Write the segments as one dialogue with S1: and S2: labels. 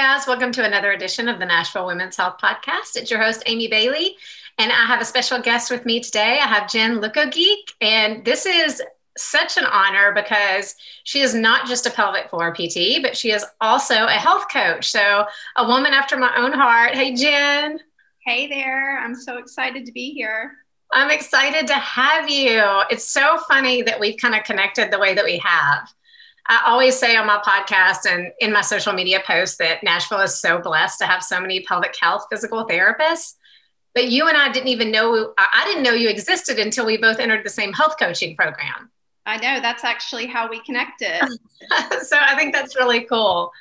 S1: Guys, welcome to another edition of the Nashville Women's Health Podcast. It's your host, Amy Bailey, and I have a special guest with me today. I have Jen LeCoguic, and this is such an honor because she is not just a pelvic floor PT, but she is also a health coach. So, a woman after my own heart. Hey, Jen.
S2: Hey there. I'm so excited to be here.
S1: I'm excited to have you. It's so funny that we've kind of connected the way that we have. I always say on my podcast and in my social media posts that Nashville is so blessed to have so many pelvic health physical therapists. But you and I didn't even know, I didn't know you existed until we both entered the same health coaching program.
S2: I know that's actually how we connected.
S1: so I think that's really cool.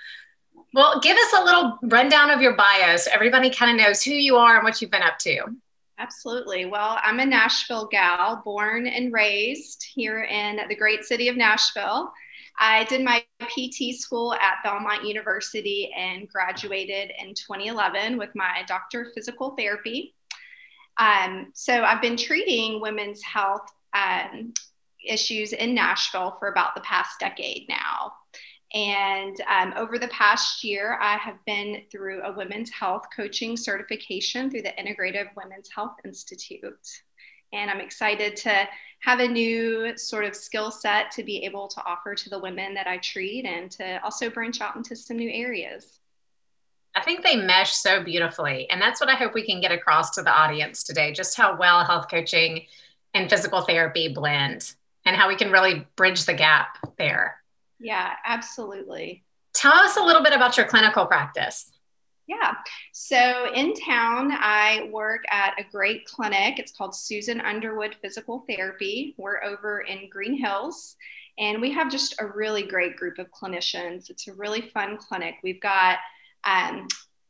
S1: Well, give us a little rundown of your bio so everybody kind of knows who you are and what you've been up to.
S2: Absolutely. Well, I'm a Nashville gal, born and raised here in the great city of Nashville. I did my PT school at Belmont University and graduated in 2011 with my doctor of physical therapy. Um, so I've been treating women's health um, issues in Nashville for about the past decade now. And um, over the past year, I have been through a women's health coaching certification through the Integrative Women's Health Institute. And I'm excited to have a new sort of skill set to be able to offer to the women that I treat and to also branch out into some new areas.
S1: I think they mesh so beautifully. And that's what I hope we can get across to the audience today just how well health coaching and physical therapy blend and how we can really bridge the gap there.
S2: Yeah, absolutely.
S1: Tell us a little bit about your clinical practice.
S2: Yeah. So in town, I work at a great clinic. It's called Susan Underwood Physical Therapy. We're over in Green Hills, and we have just a really great group of clinicians. It's a really fun clinic. We've got um,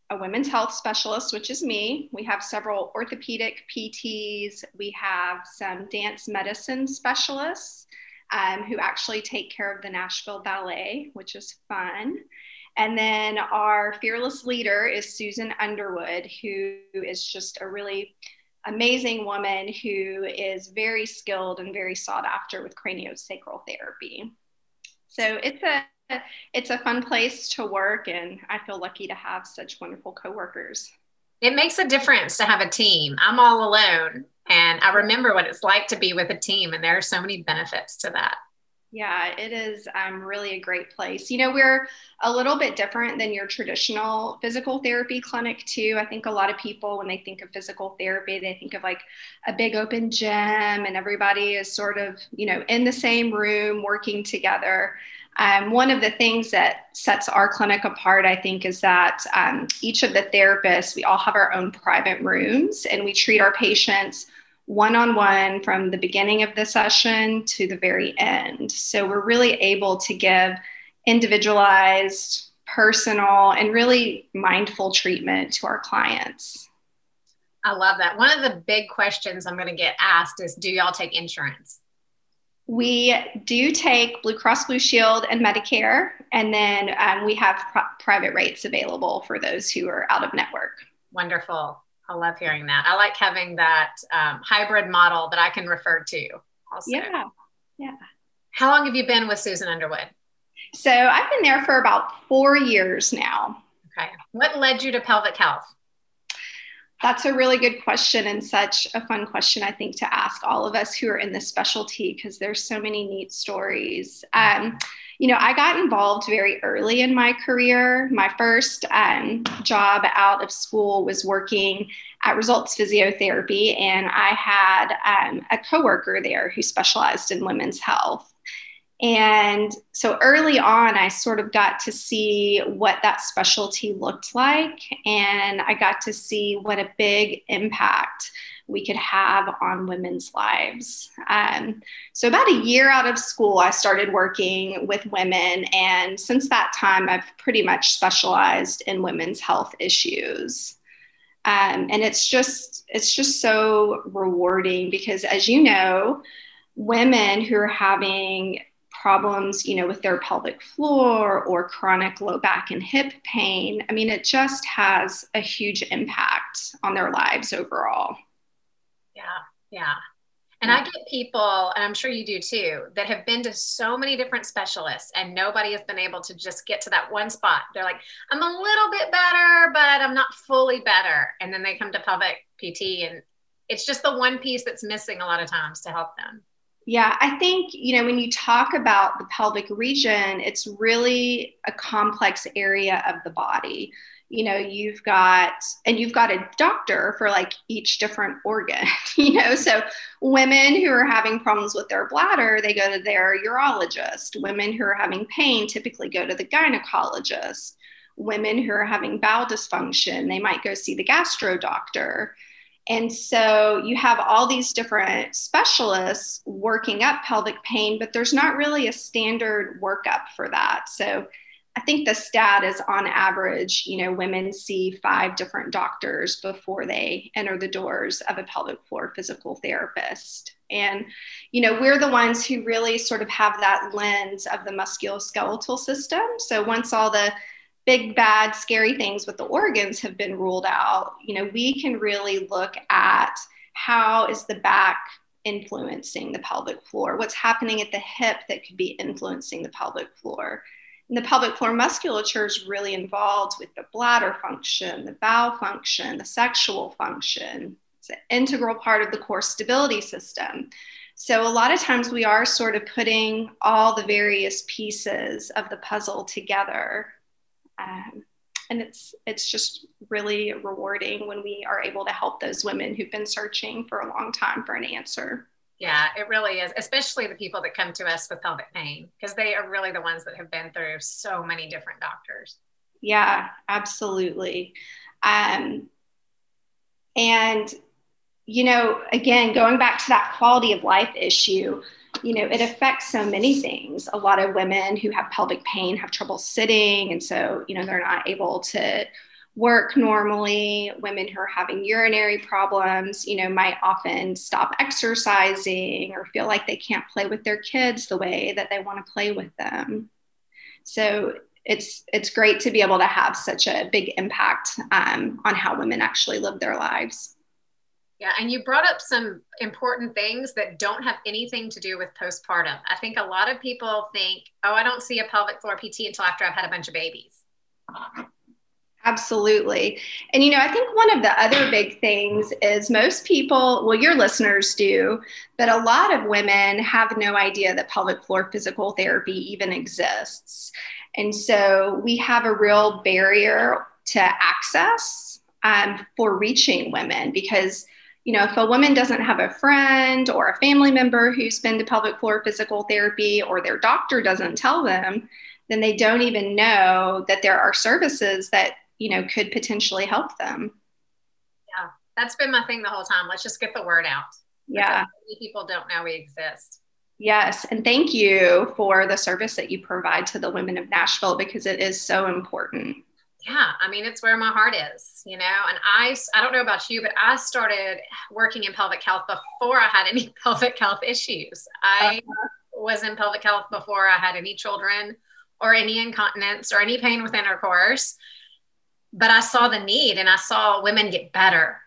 S2: a women's health specialist, which is me. We have several orthopedic PTs. We have some dance medicine specialists um, who actually take care of the Nashville Ballet, which is fun. And then our fearless leader is Susan Underwood, who is just a really amazing woman who is very skilled and very sought after with craniosacral therapy. So it's a it's a fun place to work and I feel lucky to have such wonderful coworkers.
S1: It makes a difference to have a team. I'm all alone and I remember what it's like to be with a team and there are so many benefits to that.
S2: Yeah, it is um, really a great place. You know, we're a little bit different than your traditional physical therapy clinic, too. I think a lot of people, when they think of physical therapy, they think of like a big open gym and everybody is sort of, you know, in the same room working together. Um, one of the things that sets our clinic apart, I think, is that um, each of the therapists, we all have our own private rooms and we treat our patients one on one from the beginning of the session to the very end. So we're really able to give individualized, personal, and really mindful treatment to our clients.
S1: I love that. One of the big questions I'm going to get asked is Do y'all take insurance?
S2: We do take Blue Cross Blue Shield and Medicare, and then um, we have private rates available for those who are out of network.
S1: Wonderful. I love hearing that. I like having that um, hybrid model that I can refer to. Also.
S2: Yeah, yeah.
S1: How long have you been with Susan Underwood?
S2: So I've been there for about four years now.
S1: Okay. What led you to pelvic health?
S2: That's a really good question and such a fun question, I think, to ask all of us who are in this specialty because there's so many neat stories. Um, you know, I got involved very early in my career. My first um, job out of school was working at Results Physiotherapy, and I had um, a coworker there who specialized in women's health. And so early on, I sort of got to see what that specialty looked like, and I got to see what a big impact we could have on women's lives. Um, so, about a year out of school, I started working with women. And since that time, I've pretty much specialized in women's health issues. Um, and it's just it's just so rewarding because as you know women who are having problems you know with their pelvic floor or chronic low back and hip pain i mean it just has a huge impact on their lives overall
S1: yeah and I get people, and I'm sure you do too, that have been to so many different specialists and nobody has been able to just get to that one spot. They're like, I'm a little bit better, but I'm not fully better. And then they come to pelvic PT and it's just the one piece that's missing a lot of times to help them.
S2: Yeah, I think, you know, when you talk about the pelvic region, it's really a complex area of the body you know you've got and you've got a doctor for like each different organ you know? So women who are having problems with their bladder they go to their urologist. Women who are having pain typically go to the gynecologist. Women who are having bowel dysfunction they might go see the gastro doctor. And so you have all these different specialists working up pelvic pain but there's not really a standard workup for that. So I think the stat is on average, you know, women see five different doctors before they enter the doors of a pelvic floor physical therapist. And, you know, we're the ones who really sort of have that lens of the musculoskeletal system. So once all the big, bad, scary things with the organs have been ruled out, you know, we can really look at how is the back influencing the pelvic floor? What's happening at the hip that could be influencing the pelvic floor? And the pelvic floor musculature is really involved with the bladder function, the bowel function, the sexual function. It's an integral part of the core stability system. So, a lot of times we are sort of putting all the various pieces of the puzzle together. Um, and it's it's just really rewarding when we are able to help those women who've been searching for a long time for an answer.
S1: Yeah, it really is, especially the people that come to us with pelvic pain, because they are really the ones that have been through so many different doctors.
S2: Yeah, absolutely. Um, and, you know, again, going back to that quality of life issue, you know, it affects so many things. A lot of women who have pelvic pain have trouble sitting, and so, you know, they're not able to work normally. Women who are having urinary problems, you know, might often stop exercising or feel like they can't play with their kids the way that they want to play with them. So it's it's great to be able to have such a big impact um, on how women actually live their lives.
S1: Yeah, and you brought up some important things that don't have anything to do with postpartum. I think a lot of people think, oh, I don't see a pelvic floor PT until after I've had a bunch of babies.
S2: Absolutely. And, you know, I think one of the other big things is most people, well, your listeners do, but a lot of women have no idea that pelvic floor physical therapy even exists. And so we have a real barrier to access um, for reaching women because, you know, if a woman doesn't have a friend or a family member who's been to pelvic floor physical therapy or their doctor doesn't tell them, then they don't even know that there are services that you know could potentially help them.
S1: Yeah. That's been my thing the whole time. Let's just get the word out.
S2: Yeah.
S1: People don't know we exist.
S2: Yes. And thank you for the service that you provide to the women of nashville because it is so important.
S1: Yeah. I mean it's where my heart is you know? And i i don't know about you but i started working in pelvic health before i had any pelvic health issues. I uh-huh. was in pelvic health before i had any children or any incontinence or any pain with intercourse but I saw the need and I saw women get better.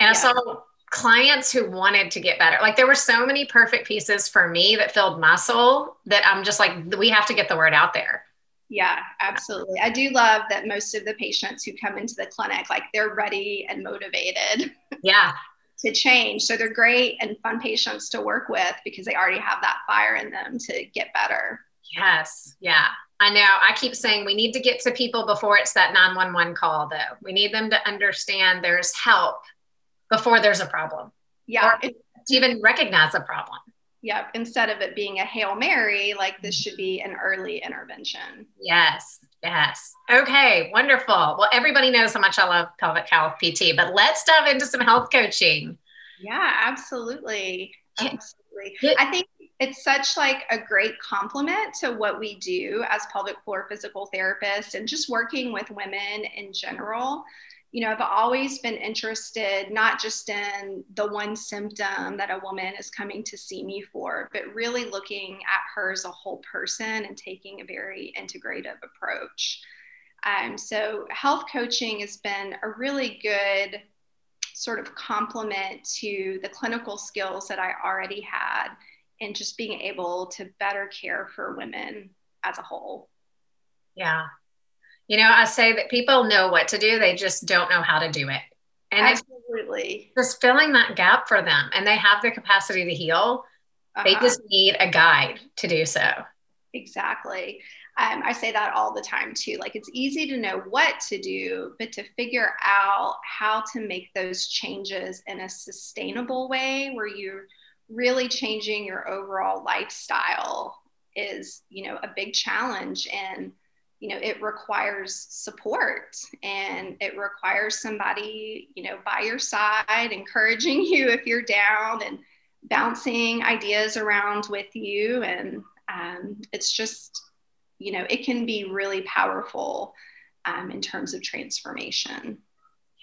S1: And yeah. I saw clients who wanted to get better. Like there were so many perfect pieces for me that filled my soul that I'm just like, we have to get the word out there.
S2: Yeah, absolutely. I do love that most of the patients who come into the clinic, like they're ready and motivated.
S1: Yeah.
S2: to change. So they're great and fun patients to work with because they already have that fire in them to get better.
S1: Yes. Yeah. I know. I keep saying we need to get to people before it's that 911 call, though. We need them to understand there's help before there's a problem.
S2: Yeah.
S1: to even recognize a problem.
S2: Yeah. Instead of it being a Hail Mary, like this should be an early intervention.
S1: Yes. Yes. Okay. Wonderful. Well, everybody knows how much I love pelvic health PT, but let's dive into some health coaching.
S2: Yeah, absolutely. Absolutely. I think it's such like a great complement to what we do as pelvic floor physical therapists and just working with women in general you know, I've always been interested not just in the one symptom that a woman is coming to see me for, but really looking at her as a whole person and taking a very integrative approach. Um, so, health coaching has been a really good sort of complement to the clinical skills that I already had and just being able to better care for women as a whole.
S1: Yeah, you know, I say that people know what to do, they just don't know how to do it.
S2: And Absolutely.
S1: just filling that gap for them and they have the capacity to heal. Uh-huh. They just need a guide to do so.
S2: Exactly. Um, I say that all the time too. Like it's easy to know what to do, but to figure out how to make those changes in a sustainable way where you're really changing your overall lifestyle is, you know, a big challenge. And you know it requires support and it requires somebody you know by your side encouraging you if you're down and bouncing ideas around with you. And um, it's just you know it can be really powerful um, in terms of transformation.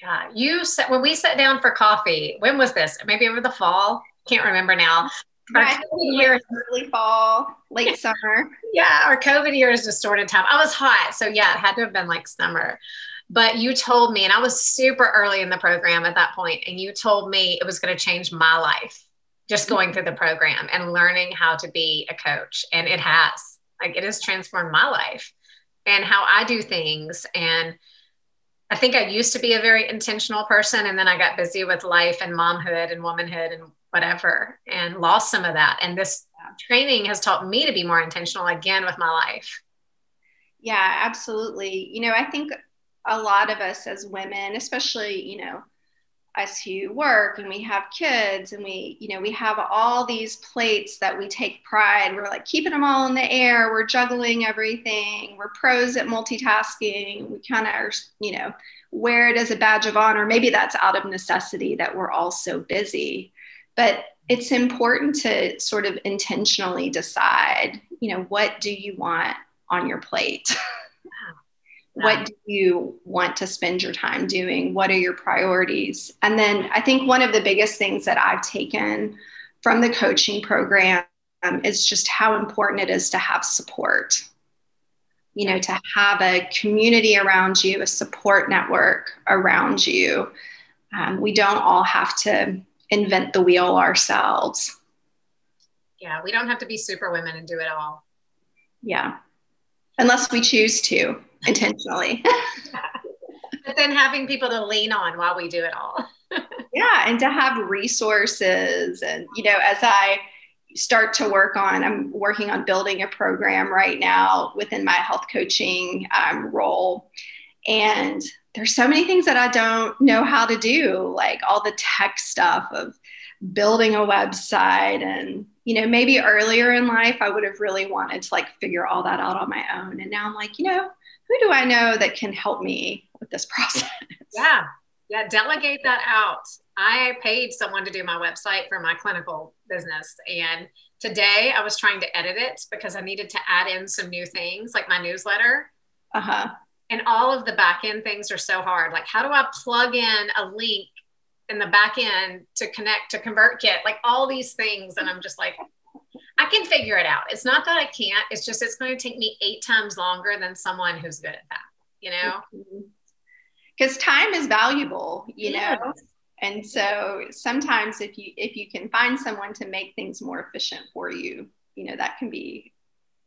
S1: Yeah. You said when we sat down for coffee when was this? Maybe over the fall can't remember now
S2: our COVID year early fall, late summer.
S1: Yeah, our COVID year is distorted time. I was hot, so yeah, it had to have been like summer. But you told me, and I was super early in the program at that point, and you told me it was going to change my life just mm-hmm. going through the program and learning how to be a coach. And it has, like, it has transformed my life and how I do things. And I think I used to be a very intentional person, and then I got busy with life and momhood and womanhood and whatever and lost some of that. And this training has taught me to be more intentional again with my life.
S2: Yeah, absolutely. You know, I think a lot of us as women, especially, you know, us who work and we have kids and we, you know, we have all these plates that we take pride. We're like keeping them all in the air. We're juggling everything. We're pros at multitasking. We kind of are, you know, wear it as a badge of honor. Maybe that's out of necessity that we're all so busy. But it's important to sort of intentionally decide, you know, what do you want on your plate? what do you want to spend your time doing? What are your priorities? And then I think one of the biggest things that I've taken from the coaching program is just how important it is to have support. You know, to have a community around you, a support network around you. Um, we don't all have to invent the wheel ourselves.
S1: Yeah, we don't have to be super women and do it all.
S2: Yeah. Unless we choose to intentionally.
S1: but then having people to lean on while we do it all.
S2: yeah, and to have resources and you know, as I start to work on i'm working on building a program right now within my health coaching um, role and there's so many things that I don't know how to do, like all the tech stuff of building a website. And, you know, maybe earlier in life, I would have really wanted to like figure all that out on my own. And now I'm like, you know, who do I know that can help me with this process?
S1: Yeah. Yeah. Delegate that out. I paid someone to do my website for my clinical business. And today I was trying to edit it because I needed to add in some new things like my newsletter.
S2: Uh huh
S1: and all of the back end things are so hard. Like how do i plug in a link in the back end to connect to convertkit like all these things? And i'm just like i can figure it out. It's not that i can't. It's just it's going to take me eight times longer than someone who's good at that you know? Mm-hmm.
S2: Because time is valuable you know? And so sometimes if you if you can find someone to make things more efficient for you you know that can be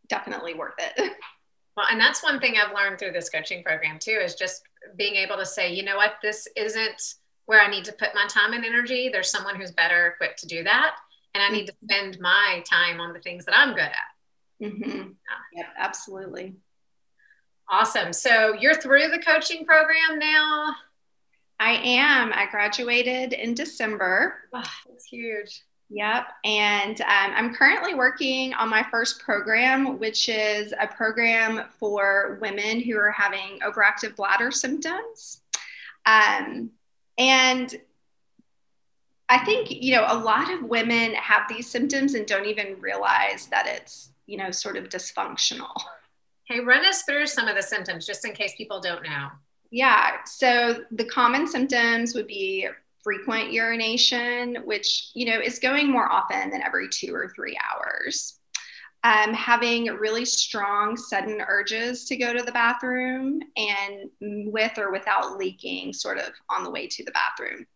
S2: definitely worth it
S1: Well, and that's one thing I've learned through this coaching program too is just being able to say, you know what, this isn't where I need to put my time and energy. There's someone who's better equipped to do that. And I need to spend my time on the things that I'm good at.
S2: Mm-hmm. Yeah. Yep, absolutely.
S1: Awesome. So you're through the coaching program now?
S2: I am. I graduated in December.
S1: Oh, that's huge.
S2: Yep. And um, I'm currently working on my first program, which is a program for women who are having overactive bladder symptoms. Um, and I think, you know, a lot of women have these symptoms and don't even realize that it's, you know, sort of dysfunctional.
S1: Hey, run us through some of the symptoms just in case people don't know.
S2: Yeah. So the common symptoms would be frequent urination, which, you know, is going more often than every two or three hours. Um, having really strong sudden urges to go to the bathroom and with or without leaking, sort of on the way to the bathroom.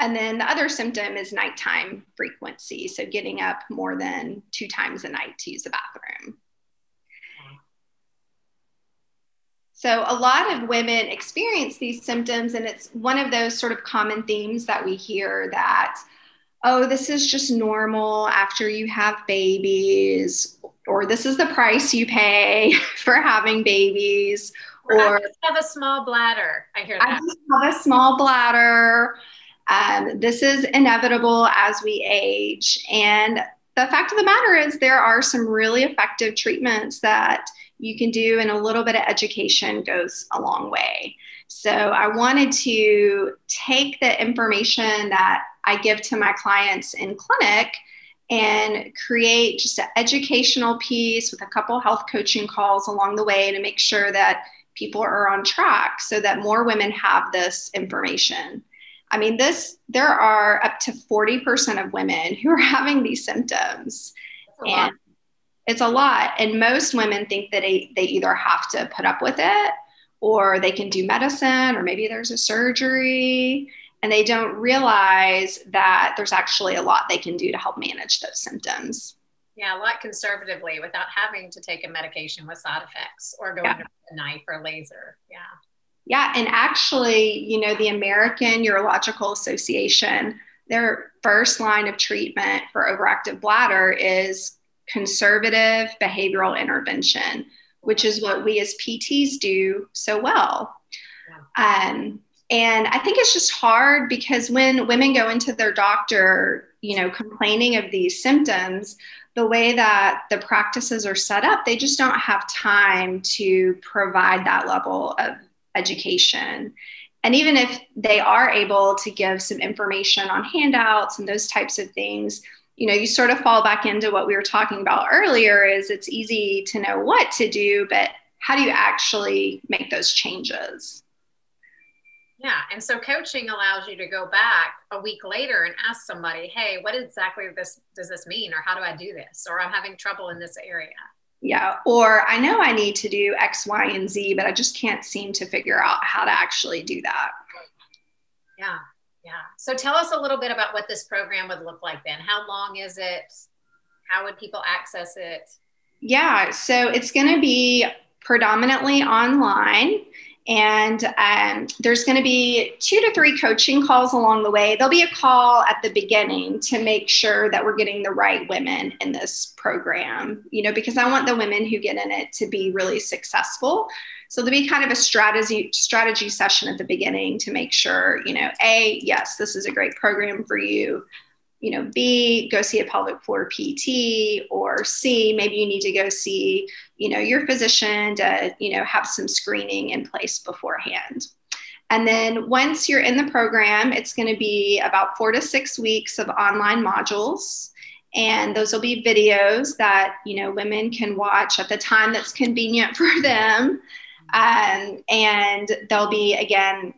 S2: And then the other symptom is nighttime frequency. So getting up more than two times a night to use the bathroom. So, a lot of women experience these symptoms, and it's one of those sort of common themes that we hear that, oh, this is just normal after you have babies, or this is the price you pay for having babies,
S1: or, I just have a small bladder. I hear that. I just
S2: have a small bladder. Um, this is inevitable as we age. And the fact of the matter is, there are some really effective treatments that you can do, and a little bit of education goes a long way. So I wanted to take the information that I give to my clients in clinic and create just an educational piece with a couple health coaching calls along the way to make sure that people are on track so that more women have this information. I mean, this there are up to 40% of women who are having these symptoms. And it's a lot. And most women think that they, they either have to put up with it or they can do medicine or maybe there's a surgery and they don't realize that there's actually a lot they can do to help manage those symptoms.
S1: Yeah, a lot conservatively without having to take a medication with side effects or go yeah. under a knife or laser. Yeah.
S2: Yeah, and actually, you know, the American Urological Association, their first line of treatment for overactive bladder is conservative behavioral intervention, which is what we as PTs do so well. Um, and I think it's just hard because when women go into their doctor, you know, complaining of these symptoms, the way that the practices are set up, they just don't have time to provide that level of education. And even if they are able to give some information on handouts and those types of things, you know you sort of fall back into what we were talking about earlier is it's easy to know what to do but how do you actually make those changes?
S1: Yeah and so coaching allows you to go back a week later and ask somebody hey what exactly this does this mean or how do i do this or i'm having trouble in this area?
S2: Yeah or i know i need to do x y and z but i just can't seem to figure out how to actually do that.
S1: Yeah yeah. So tell us a little bit about what this program would look like then. How long is it? How would people access it?
S2: Yeah. So it's going to be predominantly online. And um, there's going to be two to three coaching calls along the way. There'll be a call at the beginning to make sure that we're getting the right women in this program, you know, because I want the women who get in it to be really successful. So there'll be kind of a strategy strategy session at the beginning to make sure, you know, A, yes, this is a great program for you. You know, B, go see a pelvic floor PT, or C, maybe you need to go see, you know, your physician to, you know, have some screening in place beforehand. And then once you're in the program, it's going to be about four to six weeks of online modules and those will be videos that you know women can watch at the time that's convenient for them um, and they'll be, again,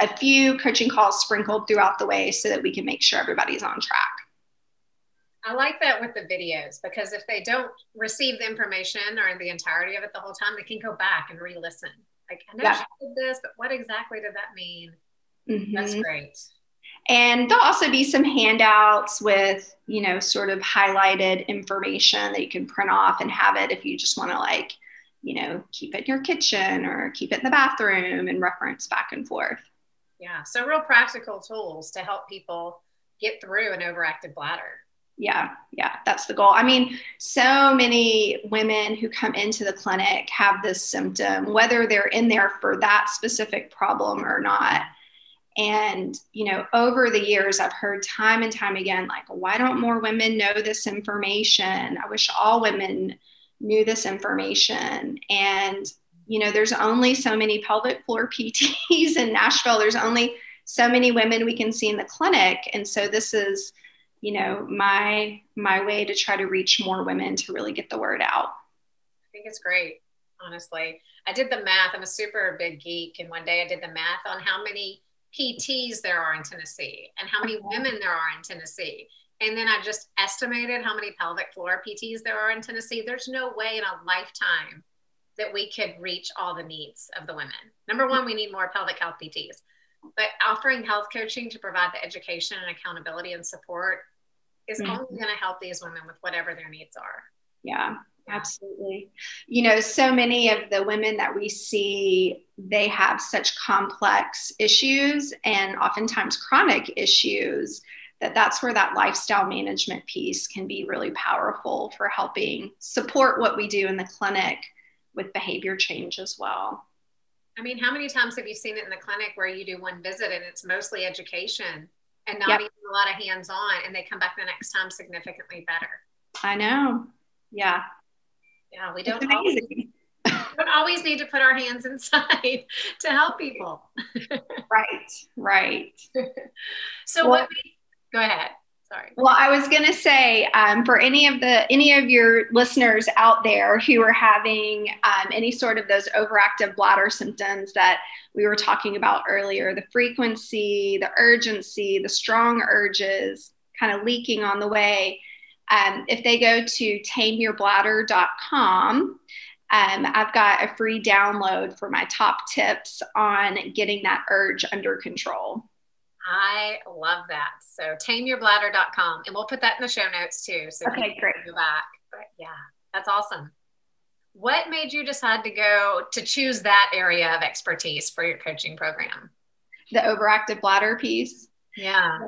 S2: a few coaching calls sprinkled throughout the way so that we can make sure everybody's on track.
S1: I like that with the videos because if they don't receive the information or the entirety of it the whole time, they can go back and re listen. Like, I know yeah. she did this, but what exactly did that mean? Mm-hmm. That's great.
S2: And there'll also be some handouts with, you know, sort of highlighted information that you can print off and have it if you just want to like you know, keep it in your kitchen or keep it in the bathroom and reference back and forth.
S1: Yeah. So, real practical tools to help people get through an overactive bladder.
S2: Yeah. Yeah. That's the goal. I mean, so many women who come into the clinic have this symptom, whether they're in there for that specific problem or not. And, you know, over the years, I've heard time and time again, like, why don't more women know this information? I wish all women knew this information and you know there's only so many pelvic floor pts in nashville there's only so many women we can see in the clinic. And so this is, you know, my my way to try to reach more women to really get the word out.
S1: I think it's great, honestly. I did the math. I'm a super big geek. And one day I did the math on how many PTs there are in Tennessee and how many women there are in Tennessee. And then I just estimated how many pelvic floor PTs there are in Tennessee. There's no way in a lifetime that we could reach all the needs of the women. Number one, we need more pelvic health PTs, but offering health coaching to provide the education and accountability and support is mm-hmm. only going to help these women with whatever their needs are.
S2: Yeah, absolutely. You know, so many of the women that we see, they have such complex issues and oftentimes chronic issues that that's where that lifestyle management piece can be really powerful for helping support what we do in the clinic with behavior change as well.
S1: I mean, how many times have you seen it in the clinic where you do one visit and it's mostly education and not yep. even a lot of hands on, and they come back the next time significantly better?
S2: I know. Yeah.
S1: Yeah, we don't always, don't always need to put our hands inside to help people.
S2: right, right.
S1: so, well, what, go ahead. Sorry.
S2: Well, I was going to say um, for any of the any of your listeners out there who are having um, any sort of those overactive bladder symptoms that we were talking about earlier, the frequency, the urgency, the strong urges, kind of leaking on the way. Um, if they go to tameyourbladder.com, um, I've got a free download for my top tips on getting that urge under control.
S1: I love that. So tameyourbladder.com. And we'll put that in the show notes too. So
S2: okay, great.
S1: Go back. But yeah, that's awesome. What made you decide to go to choose that area of expertise for your coaching program?
S2: The overactive bladder piece.
S1: Yeah.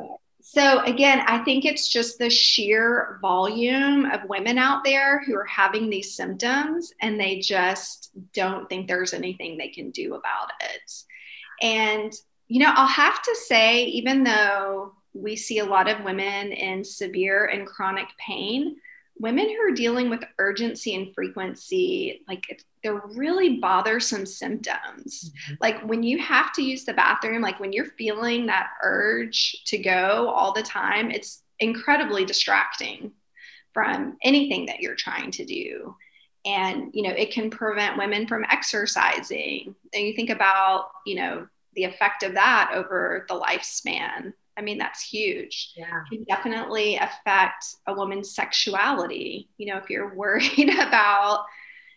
S2: So again, I think it's just the sheer volume of women out there who are having these symptoms and they just don't think there's anything they can do about it. And you know, I'll have to say, even though we see a lot of women in severe and chronic pain, women who are dealing with urgency and frequency, like they're really bothersome symptoms. Mm-hmm. Like when you have to use the bathroom, like when you're feeling that urge to go all the time, it's incredibly distracting from anything that you're trying to do. And, you know, it can prevent women from exercising. And you think about, you know, the effect of that over the lifespan. I mean that's huge.
S1: Yeah.
S2: Can definitely affect a woman's sexuality. You know if you're worried about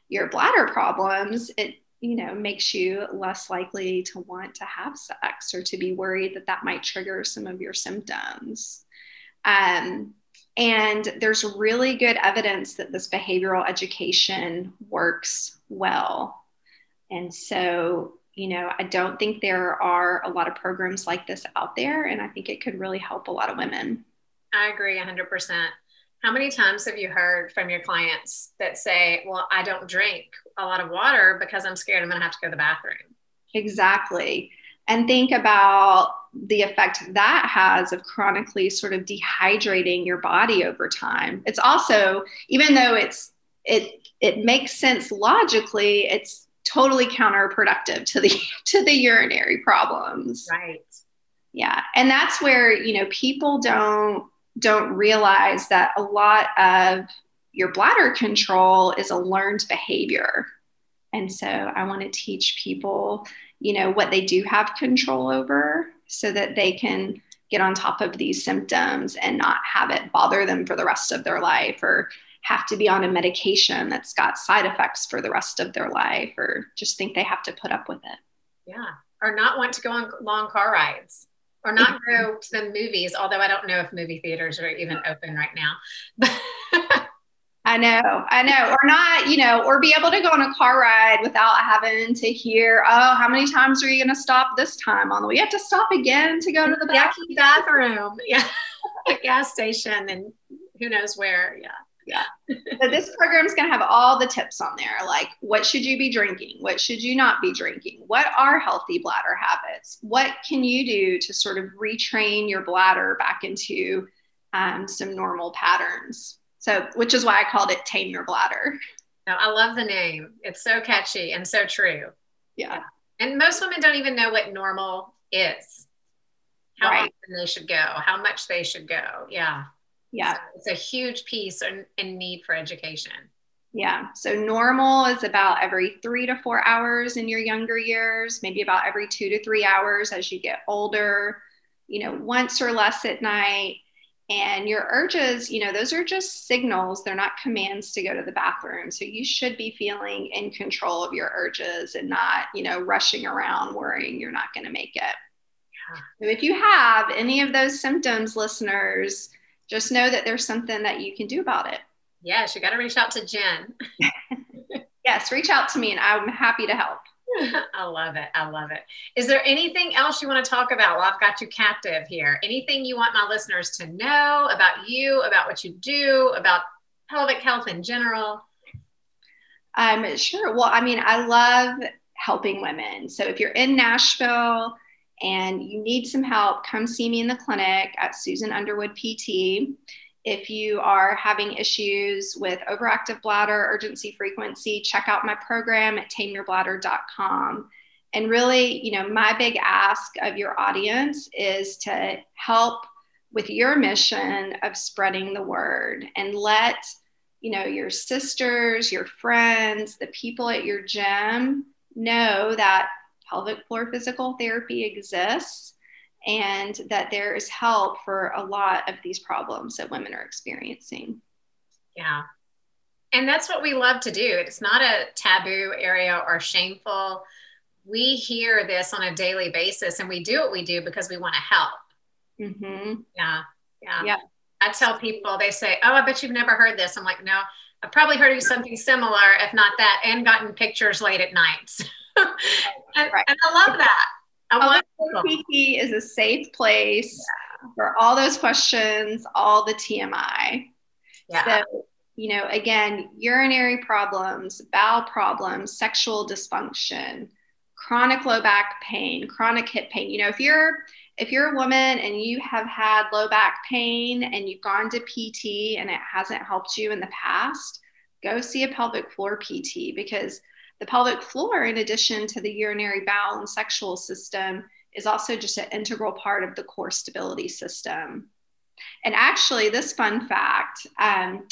S2: your bladder problems it you know makes you less likely to want to have sex or to be worried that that might trigger some of your symptoms. Um, and there's really good evidence that this behavioral education works well. And so you know, I don't think there are a lot of programs like this out there, and I think it could really help a lot of women.
S1: I agree 100%. How many times have you heard from your clients that say, Well, I don't drink a lot of water because I'm scared I'm going to have to go to the bathroom?
S2: Exactly. And think about the effect that has of chronically sort of dehydrating your body over time. It's also, even though it's, it, it makes sense logically, it's totally counterproductive to the to the urinary problems.
S1: Right.
S2: Yeah. And that's where you know people don't don't realize that a lot of your bladder control is a learned behavior. And so i want to teach people you know what they do have control over so that they can get on top of these symptoms and not have it bother them for the rest of their life or have to be on a medication that's got side effects for the rest of their life or just think they have to put up with it.
S1: Yeah. Or not want to go on long car rides or not go mm-hmm. to the movies, although I don't know if movie theaters are even mm-hmm. open right now.
S2: I know, I know, or not, you know, or be able to go on a car ride without having to hear, oh, how many times are you going to stop this time on the way? You have to stop again to go to the
S1: bathroom. bathroom. Yeah, a gas station and who knows where. Yeah
S2: yeah. so this program is going to have all the tips on there like what should you be drinking? What should you not be drinking? What are healthy bladder habits? What can you do to sort of retrain your bladder back into um, some normal patterns? So which is why i called it tame your bladder.
S1: Now, i love the name. It's so catchy and so true.
S2: Yeah.
S1: And most women don't even know what normal is. How right. often they should go, how much they should go. Yeah.
S2: Yeah.
S1: So it's a huge piece in, in need for education.
S2: Yeah. So normal is about every three to four hours in your younger years, maybe about every two to three hours as you get older, you know, once or less at night. And your urges, you know, those are just signals. They're not commands to go to the bathroom. So you should be feeling in control of your urges and not, you know, rushing around worrying you're not going to make it. Yeah. So if you have any of those symptoms, listeners, just know that there's something that you can do about it.
S1: Yes, you got to reach out to Jen.
S2: yes, reach out to me and I'm happy to help.
S1: I love it. I love it. Is there anything else you want to talk about? Well, I've got you captive here. Anything you want my listeners to know about you, about what you do, about pelvic health in general?
S2: Um, sure. Well, I mean, I love helping women. So if you're in Nashville and you need some help, come see me in the clinic at Susan Underwood PT. If you are having issues with overactive bladder, urgency frequency, check out my program at tameyourbladder.com. And really, you know, my big ask of your audience is to help with your mission of spreading the word and let, you know, your sisters, your friends, the people at your gym know that pelvic floor physical therapy exists and that there is help for a lot of these problems that women are experiencing.
S1: Yeah. And that's what we love to do. It's not a taboo area or shameful. We hear this on a daily basis and we do what we do because we want to help. Mm-hmm. Yeah. Yeah. Yeah. I tell people, they say, Oh, I bet you've never heard this. I'm like, No, I've probably heard of something similar, if not that, and gotten pictures late at nights. and, right. and I love that.
S2: I want PT is a safe place yeah. for all those questions, all the TMI. Yeah. So, you know, again, urinary problems, bowel problems, sexual dysfunction, chronic low back pain, chronic hip pain. You know, if you're if you're a woman and you have had low back pain and you've gone to PT and it hasn't helped you in the past, go see a pelvic floor PT because the pelvic floor, in addition to the urinary bowel and sexual system, is also just an integral part of the core stability system. And actually, this fun fact um,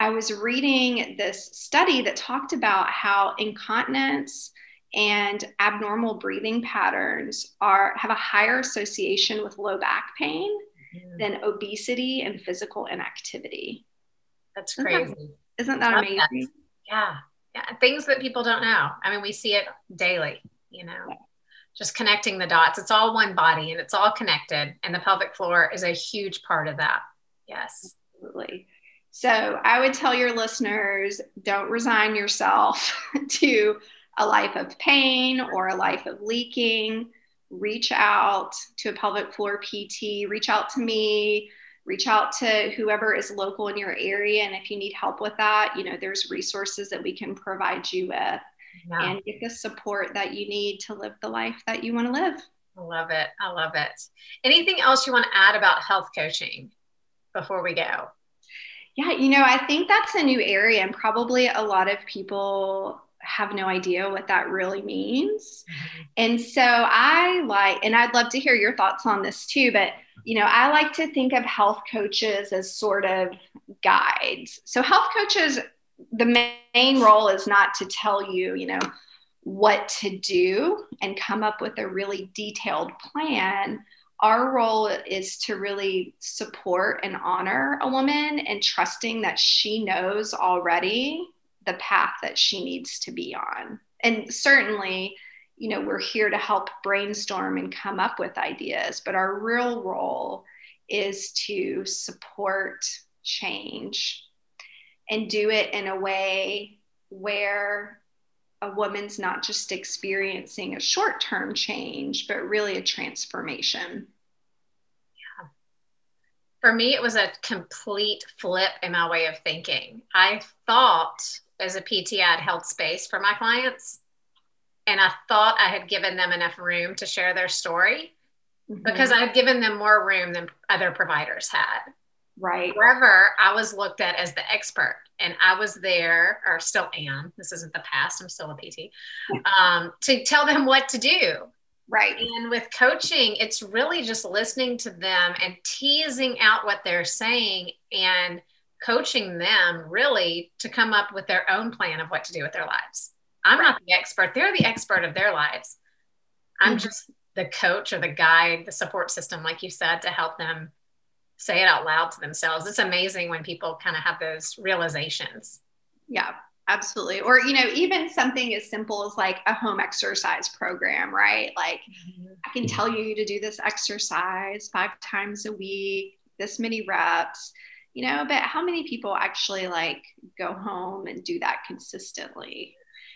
S2: I was reading this study that talked about how incontinence and abnormal breathing patterns are have a higher association with low back pain mm-hmm. than obesity and physical inactivity.
S1: That's crazy.
S2: Isn't that, isn't that amazing? That.
S1: Yeah yeah, things that people don't know. I mean, we see it daily, you know, just connecting the dots. It's all one body and it's all connected. And the pelvic floor is a huge part of that. Yes.
S2: Absolutely. So I would tell your listeners don't resign yourself to a life of pain or a life of leaking. Reach out to a pelvic floor PT, reach out to me reach out to whoever is local in your area. And if you need help with that, you know, there's resources that we can provide you with yeah. and get the support that you need to live the life that you want to live.
S1: I love it. I love it. Anything else you want to add about health coaching before we go?
S2: Yeah, you know, I think that's a new area, and probably a lot of people have no idea what that really means. Mm-hmm. And so I like, and I'd love to hear your thoughts on this too, but you know, I like to think of health coaches as sort of guides. So, health coaches, the main role is not to tell you, you know, what to do and come up with a really detailed plan. Our role is to really support and honor a woman and trusting that she knows already the path that she needs to be on. And certainly, you know, we're here to help brainstorm and come up with ideas, but our real role is to support change and do it in a way where a woman's not just experiencing a short term change, but really a transformation.
S1: Yeah. For me, it was a complete flip in my way of thinking. I thought as a PT, I'd held space for my clients and I thought I had given them enough room to share their story mm-hmm. because I had given them more room than other providers had.
S2: Right.
S1: However, I was looked at as the expert and I was there, or still am, this isn't the past, I'm still a PT, um, to tell them what to do.
S2: Right.
S1: And with coaching, it's really just listening to them and teasing out what they're saying and coaching them really to come up with their own plan of what to do with their lives. I'm not the expert, they're the expert of their lives. I'm mm-hmm. just the coach or the guide, the support system, like you said, to help them say it out loud to themselves. It's amazing when people kind of have those realizations.
S2: Yeah, absolutely. Or, you know, even something as simple as like a home exercise program, right? Like, mm-hmm. I can tell you to do this exercise five times a week, this many reps, you know, but how many people actually like go home and do that consistently?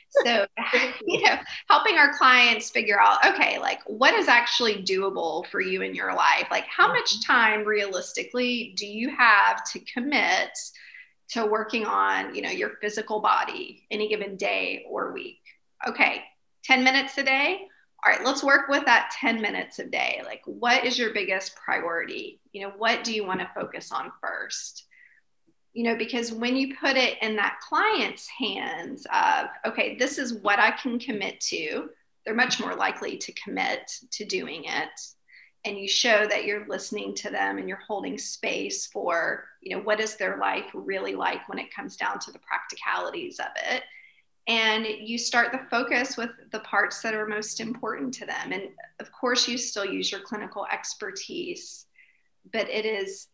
S2: so you know helping our clients figure out okay like what is actually doable for you in your life like how much mm-hmm. time realistically do you have to commit to working on you know your physical body any given day or week okay 10 minutes a day all right let's work with that 10 minutes a day. Like what is your biggest priority? You know what do you want to focus on first? You know because when you put it in that client's hands of okay this is what i can commit to they're much more likely to commit to doing it. And you show that you're listening to them and you're holding space for you know what is their life really like when it comes down to the practicalities of it and you start the focus with the parts that are most important to them and of course you still use your clinical expertise but it is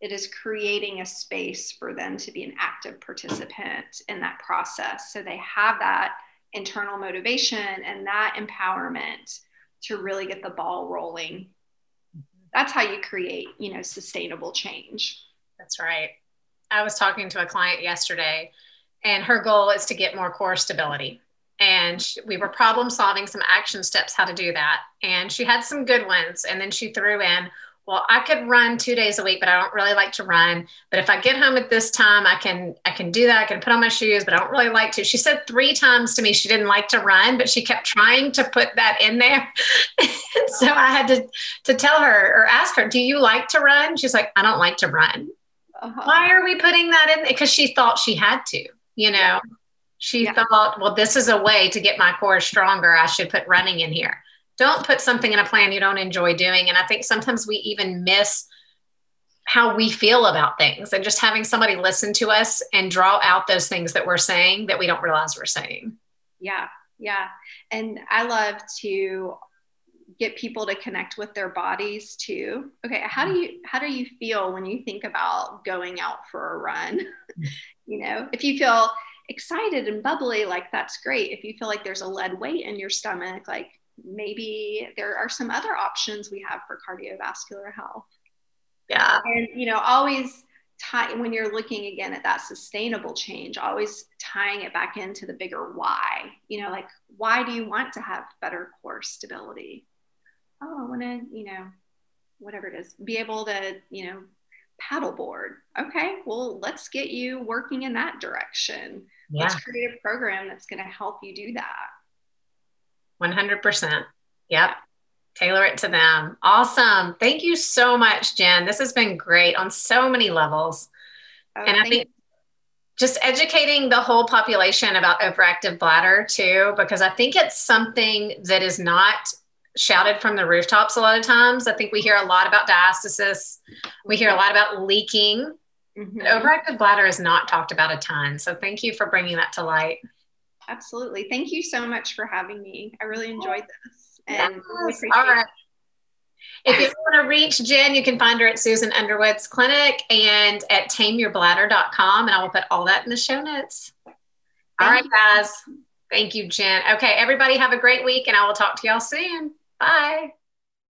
S2: it is creating a space for them to be an active participant in that process. So they have that internal motivation and that empowerment to really get the ball rolling. That's how you create, you know, sustainable change.
S1: That's right. I was talking to a client yesterday and her goal is to get more core stability. And we were problem solving some action steps how to do that. And she had some good ones. And then she threw in, well i could run two days a week but i don't really like to run but if i get home at this time i can i can do that i can put on my shoes but i don't really like to she said three times to me she didn't like to run but she kept trying to put that in there so i had to to tell her or ask her do you like to run she's like i don't like to run uh-huh. why are we putting that in because she thought she had to you know yeah. she yeah. thought well this is a way to get my core stronger i should put running in here don't put something in a plan you don't enjoy doing. And I think sometimes we even miss how we feel about things and just having somebody listen to us and draw out those things that we're saying that we don't realize we're saying.
S2: Yeah. Yeah. And I love to get people to connect with their bodies too. Okay, how do mm-hmm. you how do you feel when you think about going out for a run? you know, if you feel excited and bubbly, like that's great. If you feel like there's a lead weight in your stomach, like maybe there are some other options we have for cardiovascular health.
S1: Yeah.
S2: And, you know, always tie when you're looking again at that sustainable change, always tying it back into the bigger why. You know, like, why do you want to have better core stability? Oh, I want to, you know, whatever it is, be able to, you know, paddleboard. Okay, well, let's get you working in that direction. Yeah. Let's create a program that's going to help you do that.
S1: 100%. Yep. Tailor it to them. Awesome. Thank you so much, Jen. This has been great on so many levels. Oh, and I think just educating the whole population about overactive bladder too, because I think it's something that is not shouted from the rooftops a lot of times. I think we hear a lot about diastasis, we hear a lot about leaking. Mm-hmm. overactive bladder is not talked about a ton. So thank you for bringing that to light.
S2: Absolutely. Thank you so much for having me. I really enjoyed this. And
S1: yes. All right. If you want to reach Jen, you can find her at Susan Underwood's clinic and at tameyourbladder.com. And I will put all that in the show notes. All right, guys. Thank you, Jen. Okay, everybody have a great week and I will talk to y'all soon. Bye.